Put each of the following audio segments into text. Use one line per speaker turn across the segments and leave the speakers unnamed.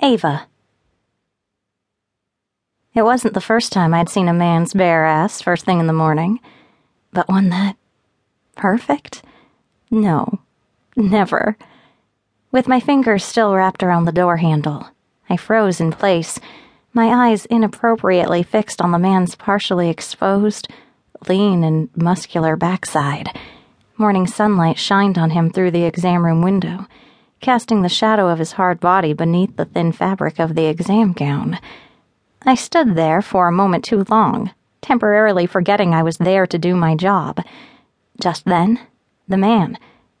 Ava. It wasn't the first time I'd seen a man's bare ass first thing in the morning, but one that. perfect? No, never. With my fingers still wrapped around the door handle, I froze in place, my eyes inappropriately fixed on the man's partially exposed, lean, and muscular backside. Morning sunlight shined on him through the exam room window casting the shadow of his hard body beneath the thin fabric of the exam gown. I stood there for a moment too long, temporarily forgetting I was there to do my job. Just then, the man,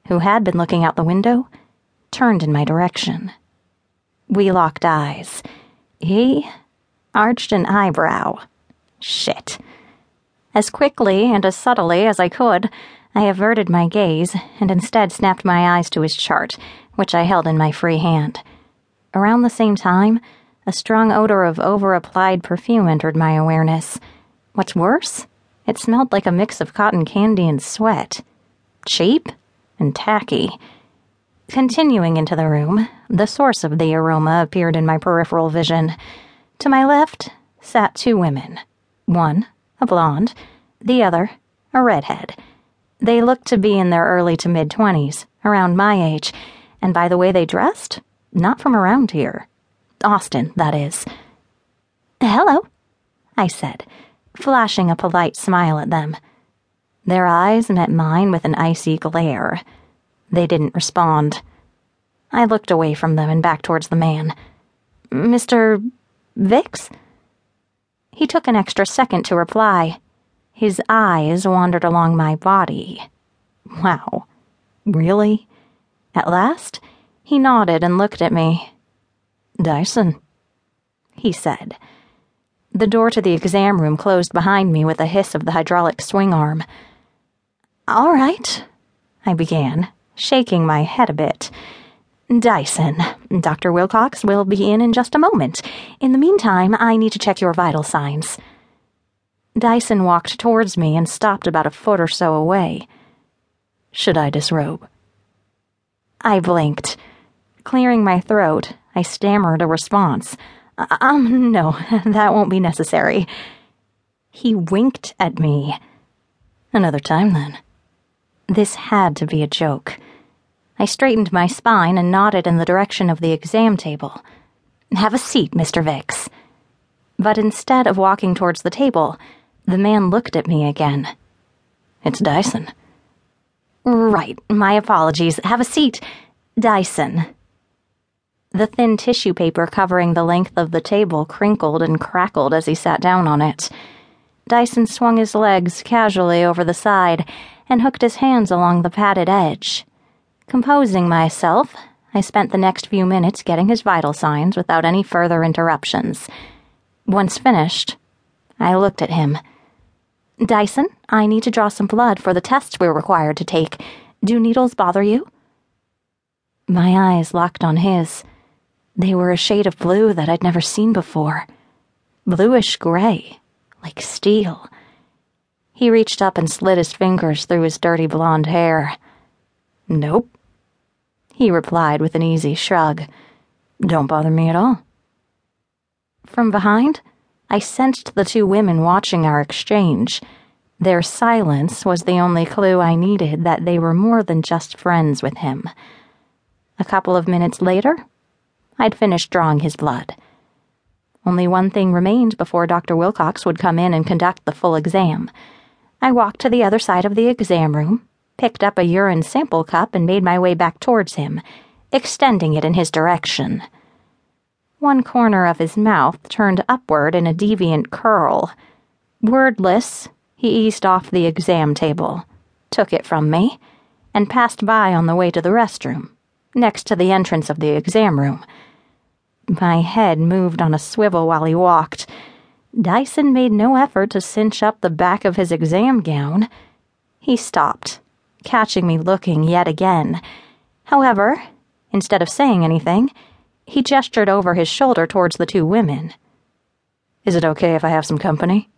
who had been looking out the window, turned in my direction. We locked eyes. He arched an eyebrow. Shit. As quickly and as subtly as I could, I averted my gaze and instead snapped my eyes to his chart, which I held in my free hand. Around the same time, a strong odor of over applied perfume entered my awareness. What's worse, it smelled like a mix of cotton candy and sweat. Cheap and tacky. Continuing into the room, the source of the aroma appeared in my peripheral vision. To my left sat two women. One, a blonde, the other, a redhead. They looked to be in their early to mid twenties, around my age and by the way they dressed, not from around here. Austin, that is. Hello, I said, flashing a polite smile at them. Their eyes met mine with an icy glare. They didn't respond. I looked away from them and back towards the man. Mr. Vix? He took an extra second to reply. His eyes wandered along my body. Wow. Really? At last, he nodded and looked at me. Dyson, he said. The door to the exam room closed behind me with a hiss of the hydraulic swing arm. All right, I began, shaking my head a bit. Dyson, Dr. Wilcox will be in in just a moment. In the meantime, I need to check your vital signs. Dyson walked towards me and stopped about a foot or so away. Should I disrobe? I blinked. Clearing my throat, I stammered a response. Um, no, that won't be necessary. He winked at me. Another time, then. This had to be a joke. I straightened my spine and nodded in the direction of the exam table. Have a seat, Mr. Vix. But instead of walking towards the table, the man looked at me again. It's Dyson. Right, my apologies. Have a seat. Dyson. The thin tissue paper covering the length of the table crinkled and crackled as he sat down on it. Dyson swung his legs casually over the side and hooked his hands along the padded edge. Composing myself, I spent the next few minutes getting his vital signs without any further interruptions. Once finished, I looked at him. Dyson, I need to draw some blood for the tests we're required to take. Do needles bother you? My eyes locked on his. They were a shade of blue that I'd never seen before. Bluish gray, like steel. He reached up and slid his fingers through his dirty blonde hair. Nope. He replied with an easy shrug. Don't bother me at all. From behind, I sensed the two women watching our exchange. Their silence was the only clue I needed that they were more than just friends with him. A couple of minutes later, I'd finished drawing his blood. Only one thing remained before Dr. Wilcox would come in and conduct the full exam. I walked to the other side of the exam room, picked up a urine sample cup, and made my way back towards him, extending it in his direction. One corner of his mouth turned upward in a deviant curl. Wordless, he eased off the exam table, took it from me, and passed by on the way to the restroom, next to the entrance of the exam room. My head moved on a swivel while he walked. Dyson made no effort to cinch up the back of his exam gown. He stopped, catching me looking yet again. However, instead of saying anything, he gestured over his shoulder towards the two women. Is it okay if I have some company?